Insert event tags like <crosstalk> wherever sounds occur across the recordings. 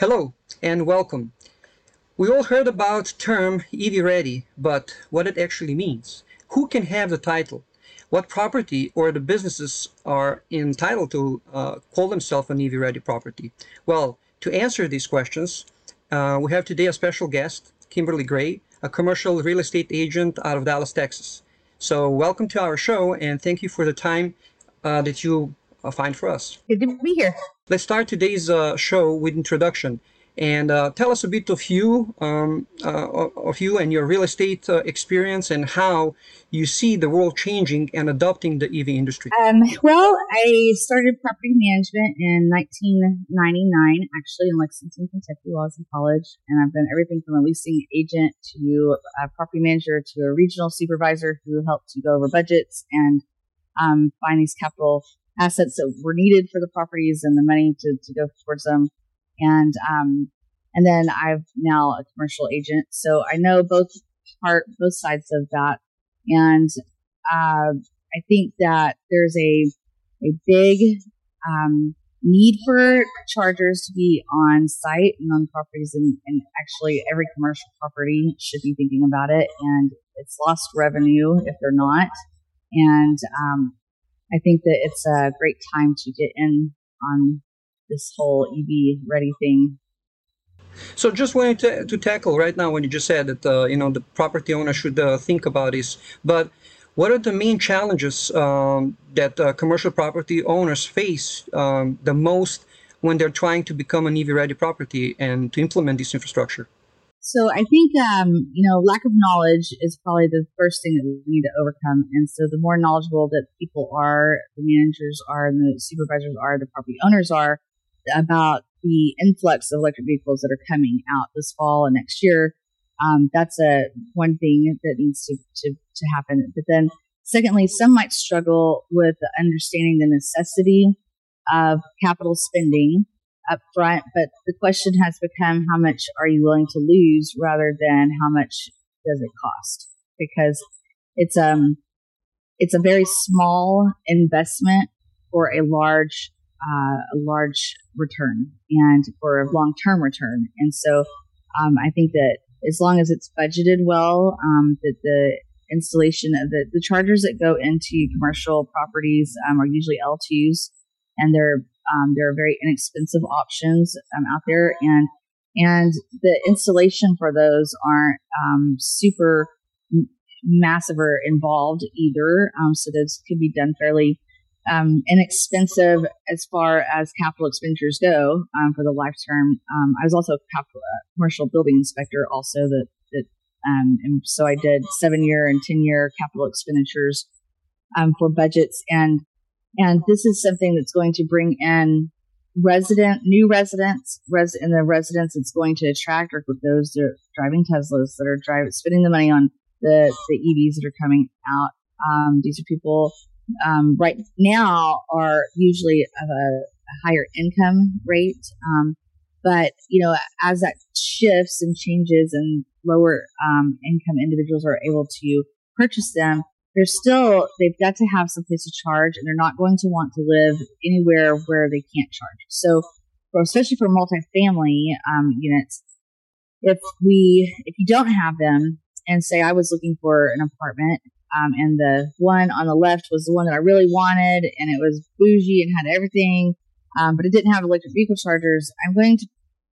Hello and welcome. We all heard about term EV ready, but what it actually means. Who can have the title? What property or the businesses are entitled to uh, call themselves an EV ready property? Well, to answer these questions, uh, we have today a special guest, Kimberly Gray, a commercial real estate agent out of Dallas, Texas. So welcome to our show and thank you for the time uh, that you uh, find for us. Good to be here. Let's start today's uh, show with introduction and uh, tell us a bit of you, um, uh, of you and your real estate uh, experience and how you see the world changing and adopting the EV industry. Um, well, I started property management in 1999, actually in Lexington, Kentucky, while I was in college, and I've been everything from a leasing agent to a property manager to a regional supervisor who helped to go over budgets and um, find these capital assets that were needed for the properties and the money to, to go towards them. And, um, and then I've now a commercial agent. So I know both part, both sides of that. And, uh, I think that there's a, a big, um, need for chargers to be on site and on properties and, and actually every commercial property should be thinking about it and it's lost revenue if they're not. And, um, I think that it's a great time to get in on this whole EV ready thing. So just wanted to, to tackle right now when you just said that uh, you know the property owner should uh, think about this, but what are the main challenges um, that uh, commercial property owners face um, the most when they're trying to become an EV ready property and to implement this infrastructure? So I think, um, you know, lack of knowledge is probably the first thing that we need to overcome. And so the more knowledgeable that people are, the managers are, and the supervisors are, the property owners are about the influx of electric vehicles that are coming out this fall and next year. Um, that's a one thing that needs to, to, to happen. But then secondly, some might struggle with understanding the necessity of capital spending up front, but the question has become how much are you willing to lose rather than how much does it cost? Because it's um it's a very small investment for a large uh, a large return and for a long term return. And so um, I think that as long as it's budgeted well, um, that the installation of the, the chargers that go into commercial properties um, are usually L2s and they're um, there are very inexpensive options um, out there, and and the installation for those aren't um, super massive or involved either. Um, so those could be done fairly um, inexpensive as far as capital expenditures go um, for the life term. I was also a capital, uh, commercial building inspector, also that that. and so I did seven year and 10 year capital expenditures for budgets. And and this is something that's going to bring in resident, new residents, res, in the residents it's going to attract are those that are driving Teslas that are driving, spending the money on the, the EVs that are coming out. Um, these are people, um, right now are usually of a, a higher income rate. Um, but, you know, as that shifts and changes and lower, um, income individuals are able to purchase them, they're still they've got to have some place to charge and they're not going to want to live anywhere where they can't charge. So for, especially for multifamily um, units if we if you don't have them and say i was looking for an apartment um, and the one on the left was the one that i really wanted and it was bougie and had everything um, but it didn't have electric vehicle chargers i'm going to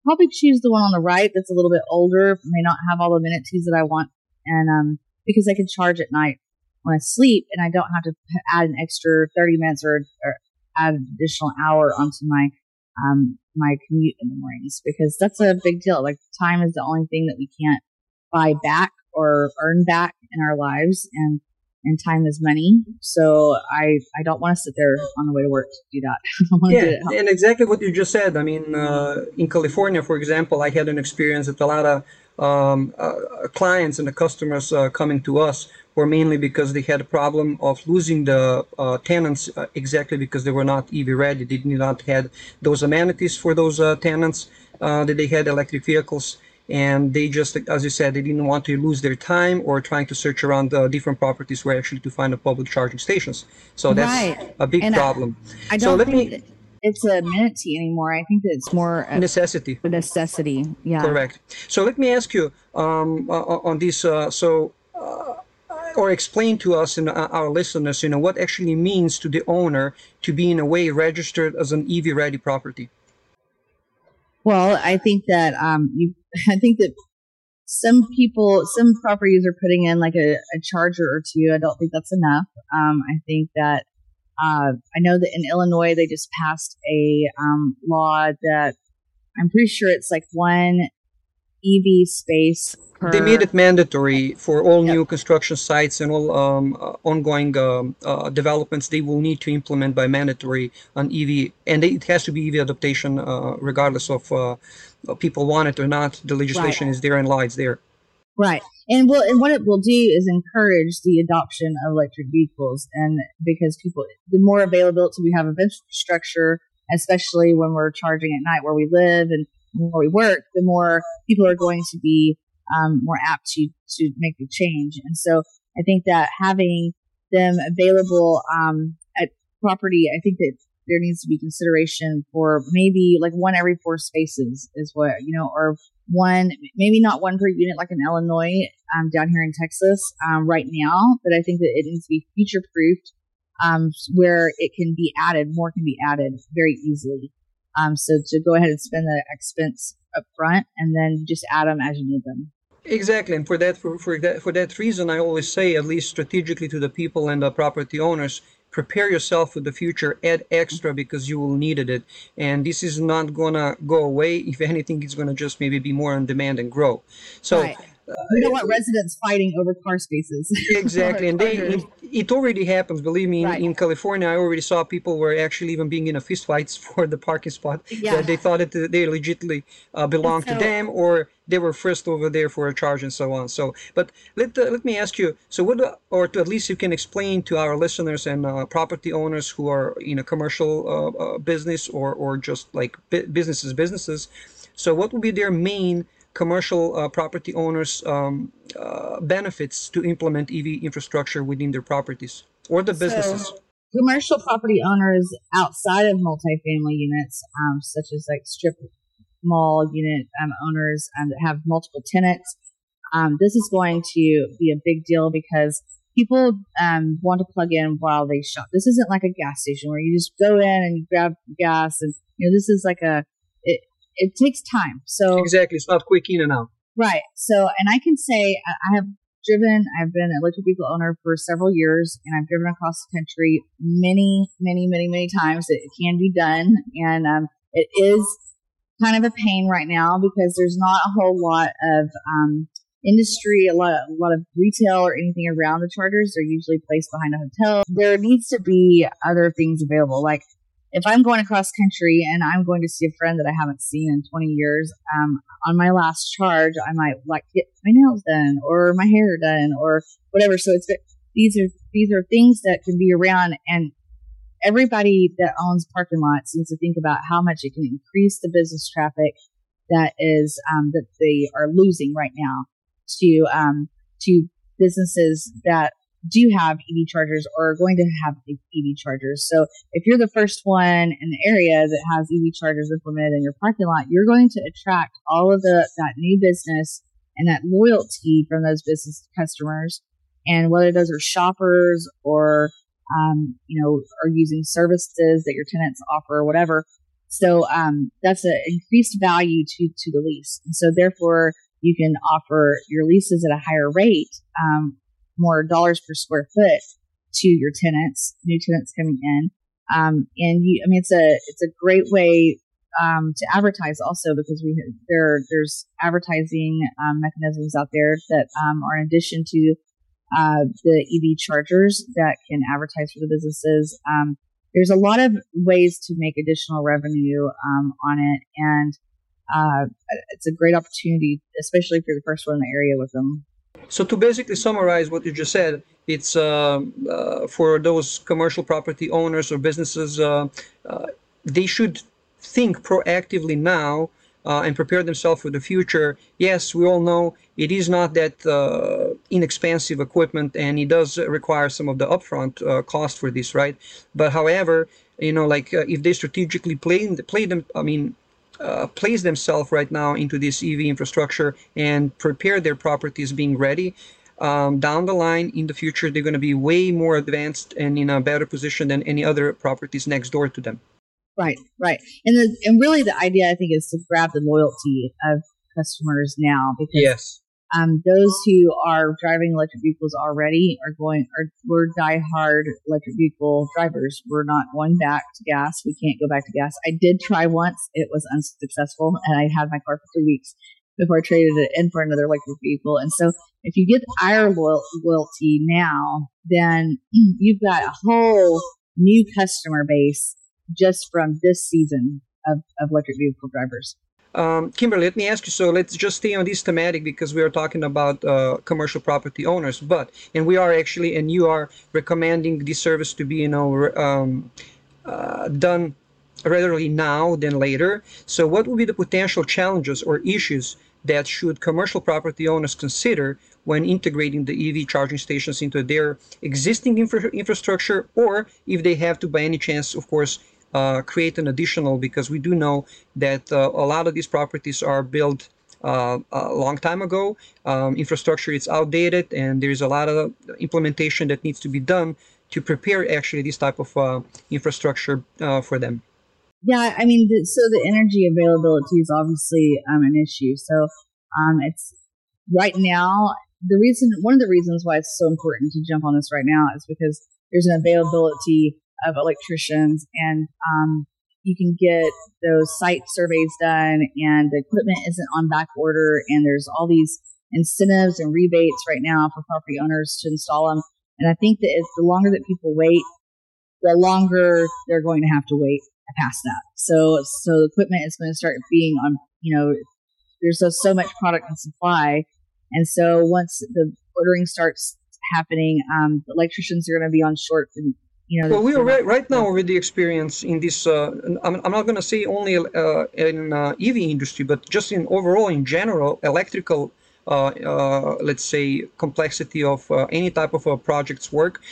probably choose the one on the right that's a little bit older may not have all the amenities that i want and um, because i can charge at night when I sleep and I don't have to add an extra 30 minutes or, or add an additional hour onto my, um, my commute in the mornings because that's a big deal. Like time is the only thing that we can't buy back or earn back in our lives and and time is money. So I I don't want to sit there on the way to work to do that. <laughs> yeah, and exactly what you just said. I mean, uh, in California, for example, I had an experience that a lot of um, uh, clients and the customers uh, coming to us were mainly because they had a problem of losing the uh, tenants uh, exactly because they were not EV ready. They did not have those amenities for those uh, tenants uh, that they had electric vehicles. And they just, as you said, they didn't want to lose their time or trying to search around different properties where actually to find a public charging stations. So that's right. a big and problem. I, I don't so let me. That, it's a amenity anymore. I think that it's more a necessity. A necessity, yeah. Correct. So let me ask you um, on this. Uh, so, uh, or explain to us and our listeners, you know, what actually means to the owner to be in a way registered as an EV ready property. Well, I think that um, you. <laughs> I think that some people, some properties are putting in like a, a charger or two. I don't think that's enough. Um, I think that uh, I know that in Illinois they just passed a um, law that I'm pretty sure it's like one EV space. Per... They made it mandatory for all yep. new construction sites and all um, uh, ongoing um, uh, developments. They will need to implement by mandatory an EV, and it has to be EV adaptation, uh, regardless of uh, people want it or not. The legislation right. is there and law is there. Right. And well, and what it will do is encourage the adoption of electric vehicles, and because people, the more availability we have of infrastructure, especially when we're charging at night where we live and where we work, the more people are going to be um, more apt to to make the change. And so, I think that having them available um, at property, I think that there needs to be consideration for maybe like one every four spaces is what you know, or one, maybe not one per unit like in Illinois, um, down here in Texas, um, right now, but I think that it needs to be future proofed, um, where it can be added, more can be added very easily. Um, so to go ahead and spend the expense up front and then just add them as you need them. Exactly, and for that for, for that for that reason, I always say, at least strategically to the people and the property owners, prepare yourself for the future add extra because you will need it. And this is not gonna go away. If anything it's gonna just maybe be more on demand and grow. So right. uh, we don't want residents fighting over car spaces. <laughs> Exactly. And they it, it, already happens. Believe me right. in, in, california i already saw people were actually even being in a fist fights <laughs> for the parking spot yeah. that they thought that they legitimately uh, belonged so, to them or they were first over there for a charge and so on. So, but let uh, let me ask you. So, what, or to at least you can explain to our listeners and uh, property owners who are in a commercial uh, uh business or or just like businesses, businesses. So, what would be their main commercial uh, property owners um, uh, benefits to implement EV infrastructure within their properties or the businesses? So, commercial property owners outside of multifamily units, um, such as like strip mall unit um, owners um, that have multiple tenants. Um, this is going to be a big deal because people um, want to plug in while they shop. This isn't like a gas station where you just go in and grab gas, and you know this is like a it. It takes time. So exactly, it's not quick in and out. Right. So, and I can say I have driven. I've been an electric vehicle owner for several years, and I've driven across the country many, many, many, many times. It can be done, and um, it is kind of a pain right now because there's not a whole lot of um, industry, a lot, a lot of retail or anything around the chargers. They're usually placed behind a hotel. There needs to be other things available. Like if I'm going across country and I'm going to see a friend that I haven't seen in 20 years, um, on my last charge, I might like get my nails done or my hair done or whatever. So it's these are these are things that can be around and everybody that owns parking lots needs to think about how much it can increase the business traffic that is um, that they are losing right now to um, to businesses that do have EV chargers or are going to have EV chargers. So if you're the first one in the area that has EV chargers implemented in your parking lot, you're going to attract all of the that new business and that loyalty from those business customers. And whether those are shoppers or um, you know, are using services that your tenants offer or whatever. So um, that's an increased value to to the lease, and so therefore you can offer your leases at a higher rate, um, more dollars per square foot to your tenants, new tenants coming in, um, and you. I mean, it's a it's a great way um, to advertise also because we there there's advertising um, mechanisms out there that um, are in addition to uh, the EV chargers that can advertise for the businesses. Um, there's a lot of ways to make additional revenue um, on it, and uh, it's a great opportunity, especially if you're the first one in the area with them. So to basically summarize what you just said, it's uh, uh for those commercial property owners or businesses, uh, uh, they should think proactively now uh, and prepare themselves for the future. Yes, we all know it is not that uh, inexpensive equipment and it does require some of the upfront uh, cost for this right? But however you know like uh, if they strategically play play them i mean uh, place themselves right now into this ev infrastructure and prepare their properties being ready um, down the line in the future they're going to be way more advanced and in a better position than any other properties next door to them. Right right. And the, and really the idea i think is to grab the loyalty of customers now because yes um, those who are driving electric vehicles already are going are we're die-hard electric vehicle drivers. We're not going back to gas. We can't go back to gas. I did try once; it was unsuccessful, and I had my car for three weeks before I traded it in for another electric vehicle. And so, if you get our loyalty now, then <clears throat> you've got a whole new customer base just from this season of, of electric vehicle drivers. Um, Kimberly, let me ask you. So let's just stay on this thematic because we are talking about uh, commercial property owners, but and we are actually, and you are recommending this service to be, you know, um, uh, done readily now than later. So, what would be the potential challenges or issues that should commercial property owners consider when integrating the EV charging stations into their existing infra- infrastructure, or if they have to, by any chance, of course, uh, create an additional because we do know that uh, a lot of these properties are built uh, a long time ago. Um, infrastructure is outdated, and there's a lot of implementation that needs to be done to prepare actually this type of uh, infrastructure uh, for them. Yeah, I mean, so the energy availability is obviously um, an issue. So um, it's right now the reason one of the reasons why it's so important to jump on this right now is because there's an availability of electricians and um, you can get those site surveys done and the equipment isn't on back order and there's all these incentives and rebates right now for property owners to install them and i think that if the longer that people wait the longer they're going to have to wait past that. So so the equipment is going to start being on you know there's just so much product and supply. And so once the ordering starts happening um, the electricians are going to be on short you know. Well, we are right, right now already experience in this. Uh, I'm, I'm not going to say only uh, in uh, EV industry, but just in overall in general, electrical. Uh, uh, let's say complexity of uh, any type of project's work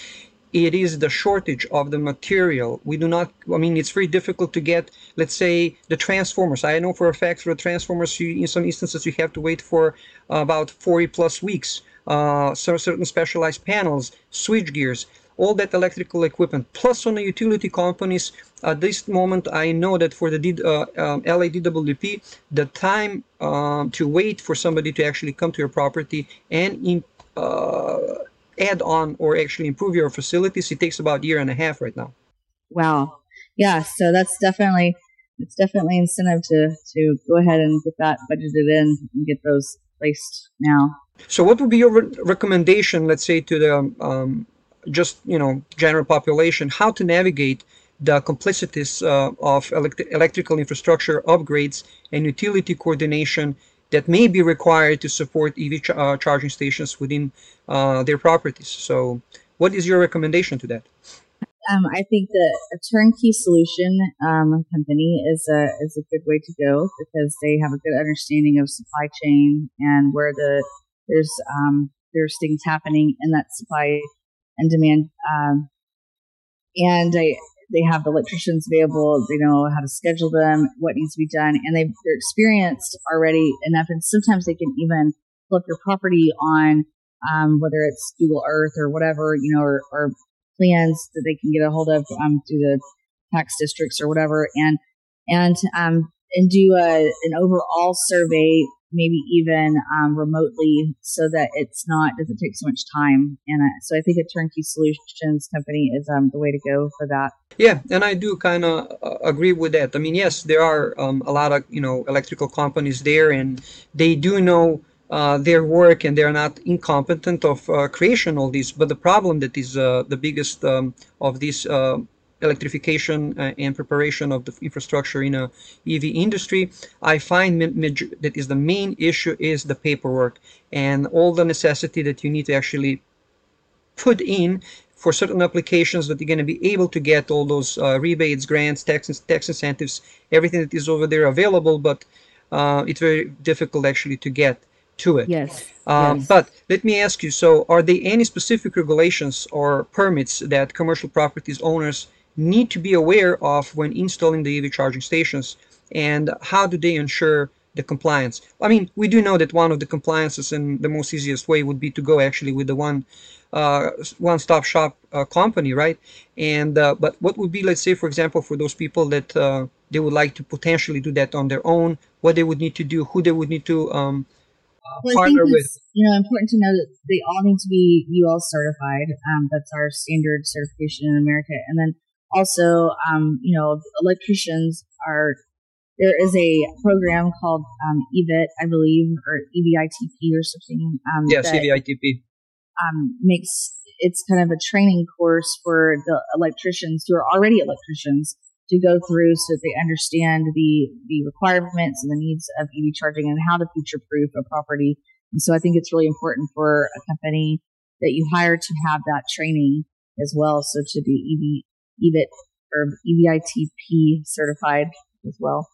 it is the shortage of the material. We do not, I mean, it's very difficult to get, let's say, the transformers. I know for a fact for the transformers, you, in some instances, you have to wait for about 40 plus weeks. Uh, certain specialized panels, switch gears all that electrical equipment. Plus on the utility companies, at this moment, I know that for the D, uh, um, LADWP, the time um, to wait for somebody to actually come to your property and in, uh, add on or actually improve your facilities, it takes about a year and a half right now. Wow. Yeah, so that's definitely it's definitely incentive to to go ahead and get that budgeted in and get those placed now. So, what would be your re- recommendation, let's say, to the um, just you know general population how to navigate the complexities uh, of elect- electrical infrastructure upgrades and utility coordination that may be required to support EV ch- uh, charging stations within uh, their properties. So, what is your recommendation to that? Um, I think that a turnkey solution um, company is a is a good way to go because they have a good understanding of supply chain and where the there's um, there's things happening in that supply and demand. Um, and they they have the electricians available. They know how to schedule them, what needs to be done, and they they're experienced already enough. And sometimes they can even look your property on um, whether it's Google Earth or whatever, you know, or, or plans that they can get a hold of um, through the tax districts or whatever, and and um, and do a, an overall survey maybe even um, remotely so that it's not doesn't take so much time. And uh, so i think a turnkey solutions company is um, the way to go for that. Yeah and i do kind of uh, agree with that. I mean yes there are um, a lot of you know electrical companies there and they do know uh, their work and they're not incompetent of uh, creation all this but the problem that is uh, the biggest um, of these uh, electrification uh, and preparation of the infrastructure in a EV industry, I find that is the main issue is the paperwork and all the necessity that you need to actually put in for certain applications that you're going to be able to get all those uh, rebates, grants, tax, tax incentives, everything that is over there available, but uh, it's very difficult actually to get to it. Yes. Um, yes. But let me ask you: so, are there any specific regulations or permits that commercial properties owners need to be aware of when installing the EV charging stations, and how do they ensure the compliance? I mean, we do know that one of the compliances and the most easiest way would be to go actually with the one uh, one-stop shop uh, company, right? And uh, but what would be, let's say, for example, for those people that uh, they would like to potentially do that on their own, what they would need to do, who they would need to um, well, partner with. You know, important to know that they all need to be UL certified. Um, that's our standard certification in America. And then also, um, you know, electricians are. There is a program called um, EVIT, I believe, or EVITP or something. Um, yes, that, EVITP. Um, makes it's kind of a training course for the electricians who are already electricians to go through so that they understand the the requirements and the needs of EV charging and how to future proof a property. And so I think it's really important for a company that you hire to have that training as well. So to be EV EVIT or EVITP certified as well.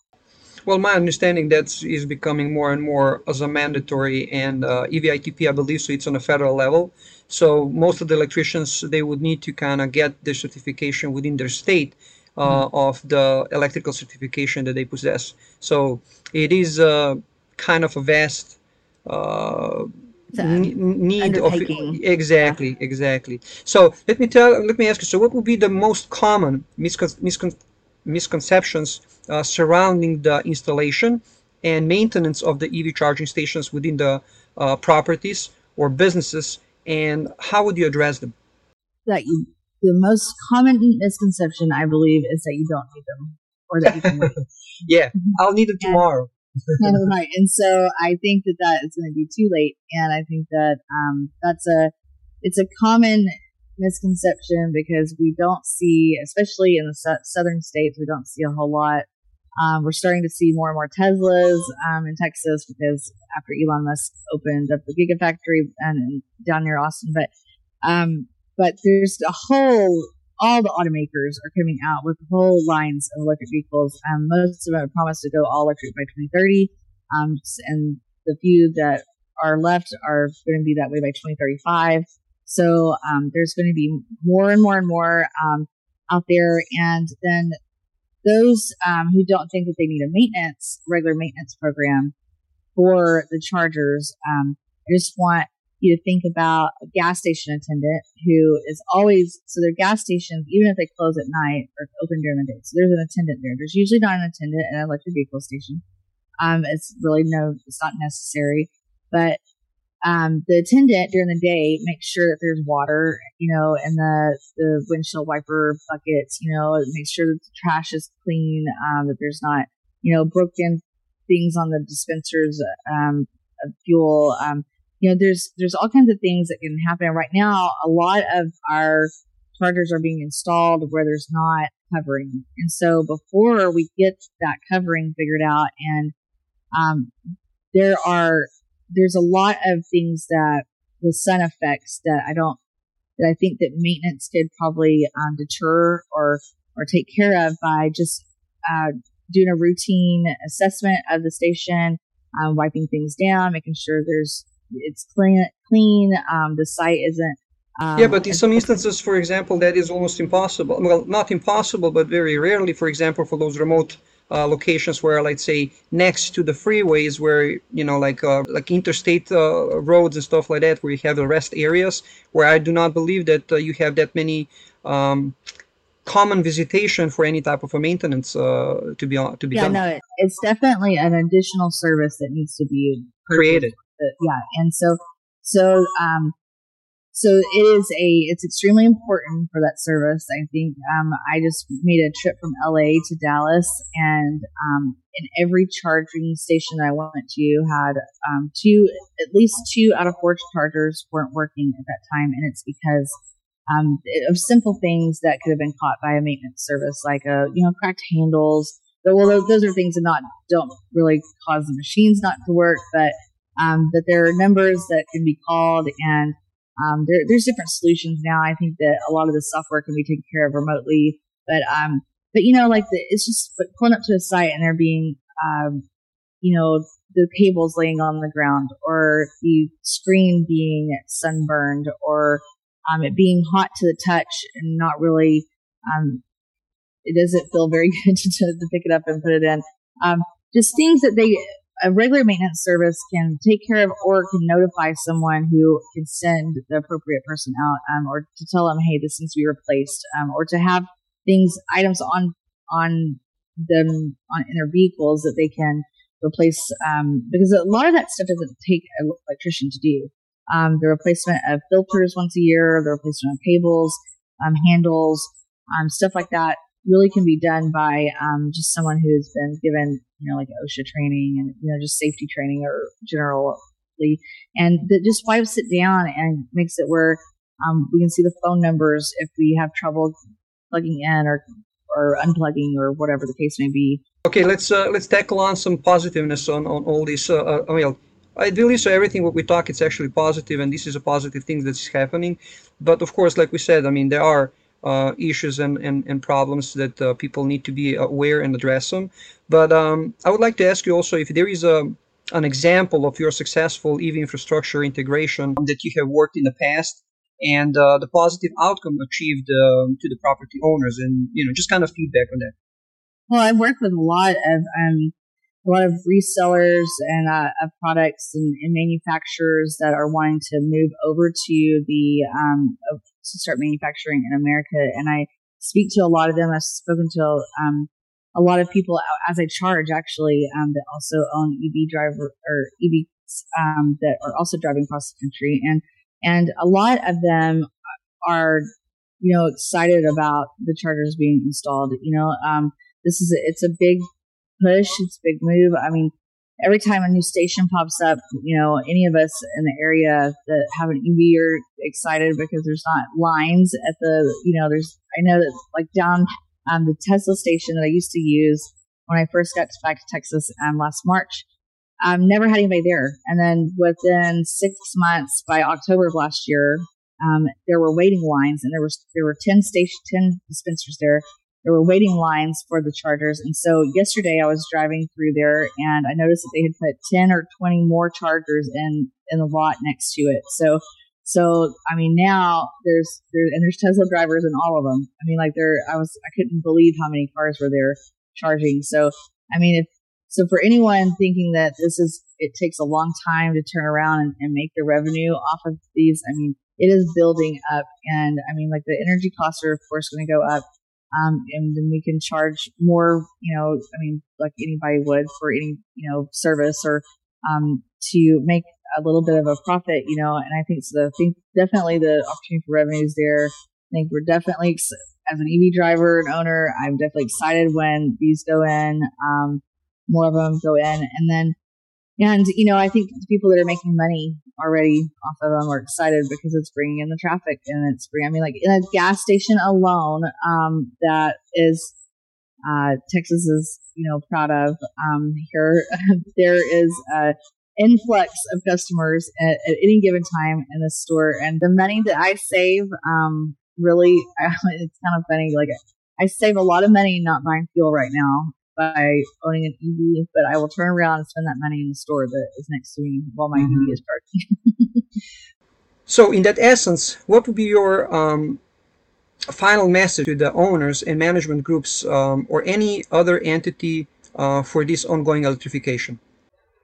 Well, my understanding that is becoming more and more as a mandatory, and uh, EVITP, I believe, so it's on a federal level. So most of the electricians they would need to kind of get the certification within their state uh, mm-hmm. of the electrical certification that they possess. So it is uh, kind of a vast uh, need of exactly yeah. exactly so let me tell let me ask you so what would be the most common miscon- miscon- misconceptions uh, surrounding the installation and maintenance of the ev charging stations within the uh, properties or businesses and how would you address them that you the most common misconception I believe is that you don't need them or that you can wait. <laughs> yeah, I'll need them tomorrow. <laughs> and, right, and so I think that that is going to be too late, and I think that um, that's a it's a common misconception because we don't see, especially in the su- southern states, we don't see a whole lot. Um, we're starting to see more and more Teslas um, in Texas because after Elon Musk opened up the Gigafactory and down near Austin, but um, but there's a whole, all the automakers are coming out with whole lines of electric vehicles. Um, most of them have promised to go all electric by 2030. Um, and the few that are left are going to be that way by 2035. So, um, there's going to be more and more and more, um, out there. And then those, um, who don't think that they need a maintenance, regular maintenance program for the chargers, um, I just want you to think about a gas station attendant who is always so their gas stations, even if they close at night, are open during the day. So there's an attendant there. There's usually not an attendant at an electric vehicle station. Um, it's really no, it's not necessary, but um, the attendant during the day makes sure that there's water, you know, in the the windshield wiper buckets. You know, it makes sure that the trash is clean, um, that there's not, you know, broken things on the dispensers um, of fuel. You know, there's there's all kinds of things that can happen. Right now, a lot of our chargers are being installed where there's not covering, and so before we get that covering figured out, and um, there are there's a lot of things that the sun effects that I don't that I think that maintenance could probably um, deter or or take care of by just uh, doing a routine assessment of the station, um, wiping things down, making sure there's it's clean. Clean. Um, the site isn't. Um, yeah, but in some instances, for example, that is almost impossible. Well, not impossible, but very rarely. For example, for those remote uh, locations where, let's say, next to the freeways, where you know, like uh, like interstate uh, roads and stuff like that, where you have the rest areas, where I do not believe that uh, you have that many um, common visitation for any type of a maintenance uh, to be to be yeah, done. Yeah, no, it's definitely an additional service that needs to be created yeah. And so, so, um, so it is a, it's extremely important for that service. I think, um, I just made a trip from LA to Dallas and, um, in every charging station I went to had, um, two, at least two out of four chargers weren't working at that time. And it's because, um, of simple things that could have been caught by a maintenance service, like a, you know, cracked handles. Well, those are things that not, don't really cause the machines not to work, but um, but there are numbers that can be called and um, there, there's different solutions now. I think that a lot of the software can be taken care of remotely, but um, but you know, like the, it's just pulling up to a site and there being um, you know, the cables laying on the ground or the screen being sunburned or um, it being hot to the touch and not really um, it doesn't feel very <laughs> good to, to, pick it up and put it in um, just things that they a regular maintenance service can take care of or can notify someone who can send the appropriate person out um, or to tell them hey this needs to be replaced um, or to have things items on on them on in their vehicles that they can replace um, because a lot of that stuff doesn't take an electrician to do. Um, the replacement of filters once a year, the replacement of cables, um, handles, um, stuff like that really can be done by um, just someone who's been given, you know, like OSHA training and you know just safety training or generally, and that just wipes it down and makes it where um, we can see the phone numbers if we have trouble plugging in or or unplugging or whatever the case may be. Okay, let's uh, let's tackle on some positiveness on on all this. Uh, uh, I mean, ideally, so everything what we talk, it's actually positive, and this is a positive thing that's happening. But of course, like we said, I mean, there are uh, issues and, and, and problems that uh, people need to be aware and address them. But um, I would like to ask you also if there is a an example of your successful EV infrastructure integration that you have worked in the past and uh, the positive outcome achieved um, to the property owners and you know just kind of feedback on that well i've worked with a lot of um, a lot of resellers and uh, of products and, and, manufacturers that are wanting to move over to the um, to start manufacturing in america and i speak to a lot of them i've spoken to um, a lot of people as i charge actually um, that also own ev driver or evs um, that are also driving across the country and and a lot of them are, you know, excited about the chargers being installed. You know, um, this is a, it's a big push. It's a big move. I mean, every time a new station pops up, you know, any of us in the area that have an EV are excited because there's not lines at the, you know, there's, I know that like down um, the Tesla station that I used to use when I first got back to Texas um, last March, um, never had anybody there. And then within six months, by October of last year, um, there were waiting lines, and there was there were ten station ten dispensers there. There were waiting lines for the chargers, and so yesterday I was driving through there, and I noticed that they had put ten or twenty more chargers in in the lot next to it. So, so I mean now there's there and there's Tesla drivers in all of them. I mean like there I was I couldn't believe how many cars were there charging. So I mean if so for anyone thinking that this is, it takes a long time to turn around and, and make the revenue off of these, I mean, it is building up. And I mean, like the energy costs are of course going to go up. Um, and then we can charge more, you know, I mean, like anybody would for any, you know, service or, um, to make a little bit of a profit, you know, and I think so. I think definitely the opportunity for revenue is there. I think we're definitely, as an EV driver and owner, I'm definitely excited when these go in. Um, more of them go in. And then, and, you know, I think the people that are making money already off of them are excited because it's bringing in the traffic and it's bringing, I mean, like in a gas station alone, um, that is, uh, Texas is, you know, proud of, um, here, <laughs> there is a influx of customers at, at, any given time in the store. And the money that I save, um, really, <laughs> it's kind of funny. Like I save a lot of money not buying fuel right now by owning an EV, but I will turn around and spend that money in the store that is next to me while my mm-hmm. EV is charging. <laughs> so, in that essence, what would be your um, final message to the owners and management groups um, or any other entity uh, for this ongoing electrification?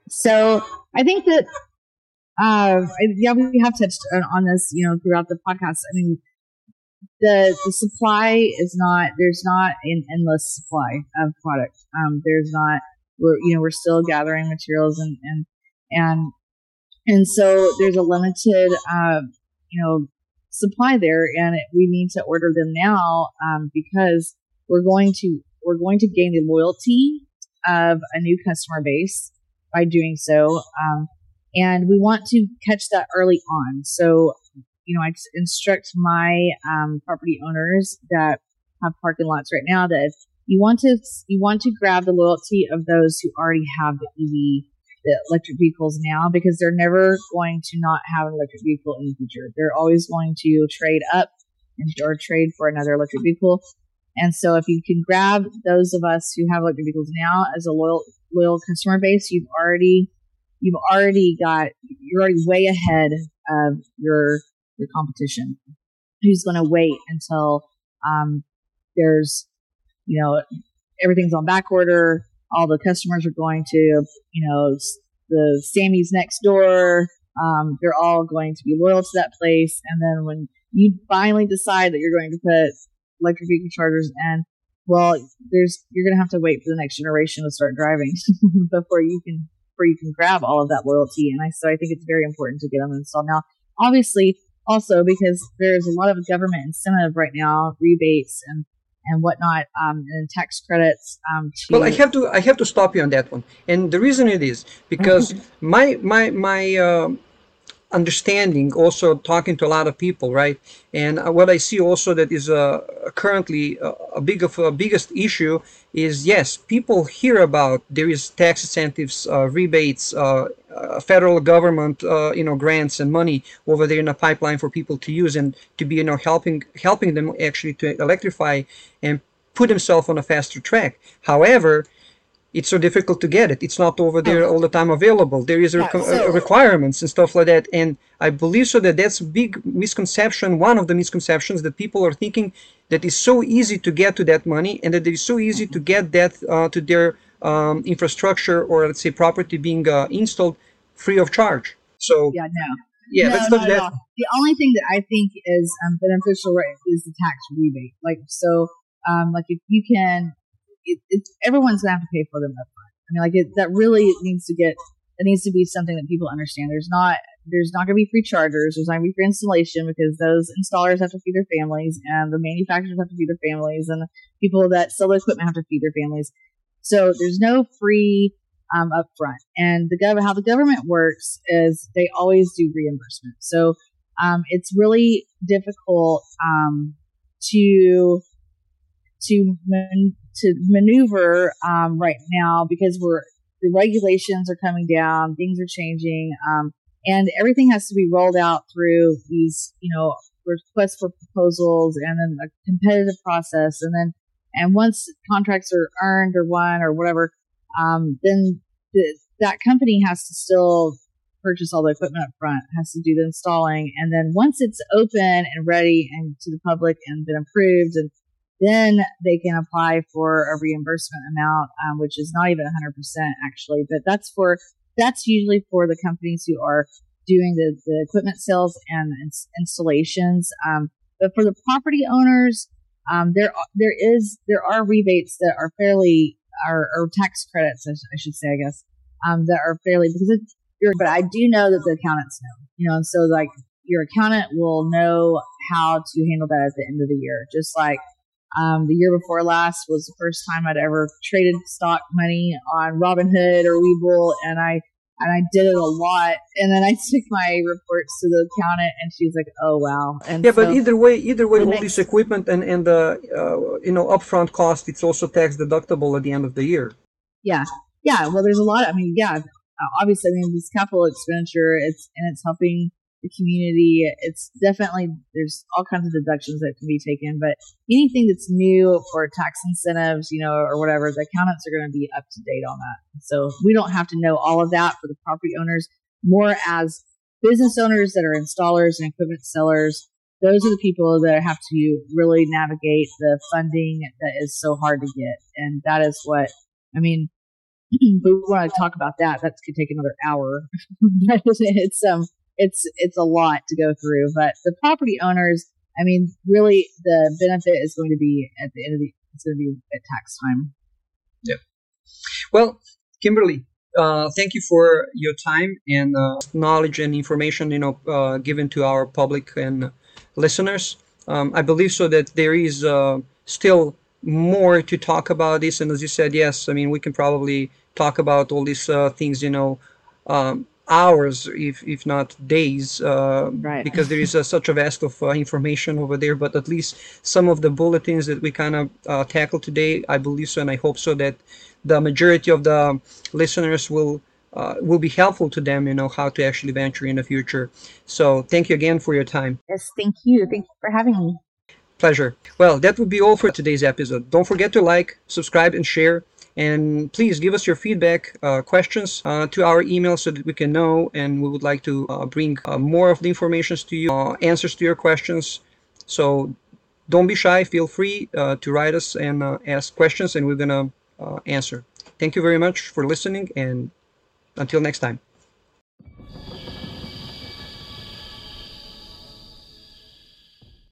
So, I think that uh, yeah, we have touched on this, you know, throughout the podcast. I mean, the the supply is not there's not an endless supply of product. Um, there's not we're you know we're still gathering materials and and and and so there's a limited uh, you know supply there, and it, we need to order them now um, because we're going to we're going to gain the loyalty of a new customer base by doing so. Um, and we want to catch that early on. So you know, I instruct my um, property owners that have parking lots right now that you want to you want to grab the loyalty of those who already have the EV, the electric vehicles now, because they're never going to not have an electric vehicle in the future. They're always going to trade up and or trade for another electric vehicle. And so, if you can grab those of us who have electric vehicles now as a loyal loyal customer base, you've already you've already got you're already way ahead of your your competition. Who's going to wait until um, there's you know everything's on back order, all the customers are going to you know the Sammy's next door. Um, they're all going to be loyal to that place, and then when you finally decide that you're going to put electric vehicle chargers in, well, there's you're going to have to wait for the next generation to start driving <laughs> before you can before you can grab all of that loyalty. And I so I think it's very important to get them installed now. Obviously, also because there's a lot of government incentive right now, rebates and and whatnot, um, and tax credits. Um, to... Well, I have to I have to stop you on that one, and the reason it is because <laughs> my my my. Uh, understanding also talking to a lot of people right? And uh, what i see also that is uh, currently a, a big of a biggest issue is yes people hear about there is tax incentives uh, rebates uh, uh, federal government uh, you know grants and money over there in a pipeline for people to use and to be you know helping helping them actually to electrify and put themselves on a faster track. However it's so difficult to get it. It's not over there all the time available. There is yeah, so, requirements and stuff like that. And I believe so that that's a big misconception. One of the misconceptions that people are thinking that it's so easy to get to that money and that it's so easy to get that uh, to their um, infrastructure or let's say property being uh, installed free of charge. So yeah, no. Yeah, no, no, no. The only thing that I think is um, beneficial right, is the tax rebate. Like so, um, like if you can it, it's everyone's gonna have to pay for them upfront. I mean, like it, that really needs to get that needs to be something that people understand. There's not there's not gonna be free chargers. There's not gonna be free installation because those installers have to feed their families, and the manufacturers have to feed their families, and the people that sell the equipment have to feed their families. So there's no free um, upfront. And the gov- how the government works is they always do reimbursement. So um, it's really difficult um, to to man- to maneuver um, right now because we're the regulations are coming down, things are changing, um, and everything has to be rolled out through these you know requests for proposals and then a competitive process, and then and once contracts are earned or won or whatever, um, then the, that company has to still purchase all the equipment up front, has to do the installing, and then once it's open and ready and to the public and been approved and then they can apply for a reimbursement amount, um, which is not even 100% actually, but that's for, that's usually for the companies who are doing the, the equipment sales and ins- installations. Um, but for the property owners, um, there, there is, there are rebates that are fairly, are, or tax credits, I, should say, I guess, um, that are fairly, because but I do know that the accountants know, you know, and so like your accountant will know how to handle that at the end of the year, just like um, the year before last was the first time I'd ever traded stock money on Robinhood or Webull, and I and I did it a lot. And then I <laughs> took my reports to the accountant, and she's like, "Oh wow!" And yeah, so but either way, either way, all next, this equipment and and the uh, you know upfront cost, it's also tax deductible at the end of the year. Yeah, yeah. Well, there's a lot. Of, I mean, yeah. Obviously, I mean, this capital expenditure, it's and it's helping the community. It's definitely there's all kinds of deductions that can be taken, but anything that's new for tax incentives, you know, or whatever, the accountants are going to be up to date on that. So we don't have to know all of that for the property owners. More as business owners that are installers and equipment sellers, those are the people that have to really navigate the funding that is so hard to get, and that is what I mean. <clears throat> we want to talk about that. That could take another hour. <laughs> it's um it's it's a lot to go through. But the property owners, I mean, really, the benefit is going to be at the end of the it's going to be at tax time. Yeah. Well, Kimberly, uh, thank you for your time and uh, knowledge and information you know uh, given to our public and listeners. Um, I believe so that there is uh, still more to talk about this, and as you said, yes, I mean we can probably talk about all these uh, things, you know, um, hours, if if not days, uh, right. because there is uh, such a vast of uh, information over there. But at least some of the bulletins that we kind of uh, tackled today, I believe so, and I hope so that the majority of the listeners will uh, will be helpful to them. You know how to actually venture in the future. So thank you again for your time. Yes, thank you. Thank you for having me. Pleasure. Well, that would be all for today's episode. Don't forget to like, subscribe, and share. And please give us your feedback, uh, questions uh, to our email so that we can know. And we would like to uh, bring uh, more of the information to you, uh, answers to your questions. So don't be shy. Feel free to write us and ask questions, and we're to answer. Thank you very much for listening, and until next time.